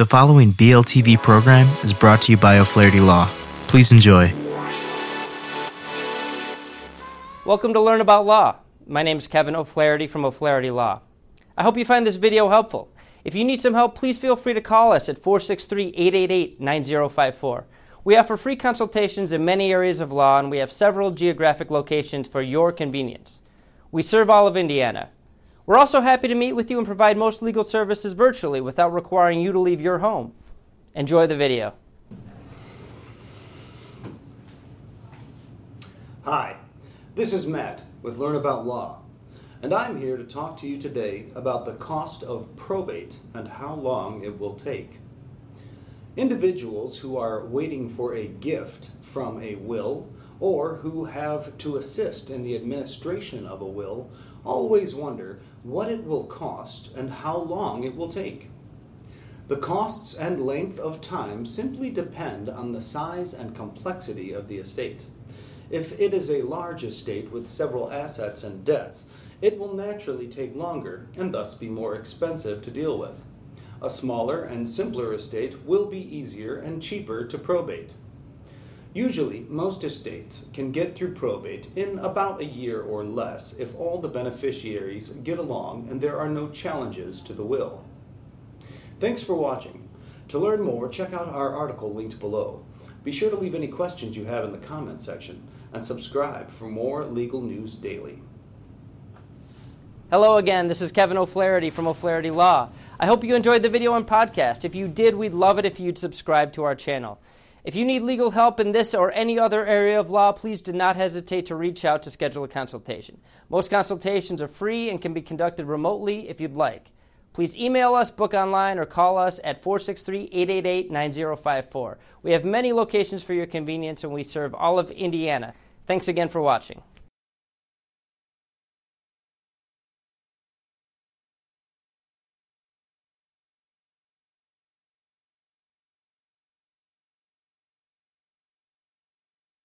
The following BLTV program is brought to you by O'Flaherty Law. Please enjoy. Welcome to Learn About Law. My name is Kevin O'Flaherty from O'Flaherty Law. I hope you find this video helpful. If you need some help, please feel free to call us at 463 888 9054. We offer free consultations in many areas of law, and we have several geographic locations for your convenience. We serve all of Indiana. We're also happy to meet with you and provide most legal services virtually without requiring you to leave your home. Enjoy the video. Hi, this is Matt with Learn About Law, and I'm here to talk to you today about the cost of probate and how long it will take. Individuals who are waiting for a gift from a will or who have to assist in the administration of a will always wonder what it will cost and how long it will take. The costs and length of time simply depend on the size and complexity of the estate. If it is a large estate with several assets and debts, it will naturally take longer and thus be more expensive to deal with. A smaller and simpler estate will be easier and cheaper to probate. Usually, most estates can get through probate in about a year or less if all the beneficiaries get along and there are no challenges to the will. Thanks for watching. To learn more, check out our article linked below. Be sure to leave any questions you have in the comment section and subscribe for more legal news daily. Hello again, this is Kevin O'Flaherty from O'Flaherty Law. I hope you enjoyed the video and podcast. If you did, we'd love it if you'd subscribe to our channel. If you need legal help in this or any other area of law, please do not hesitate to reach out to schedule a consultation. Most consultations are free and can be conducted remotely if you'd like. Please email us, book online, or call us at 463 888 9054. We have many locations for your convenience and we serve all of Indiana. Thanks again for watching.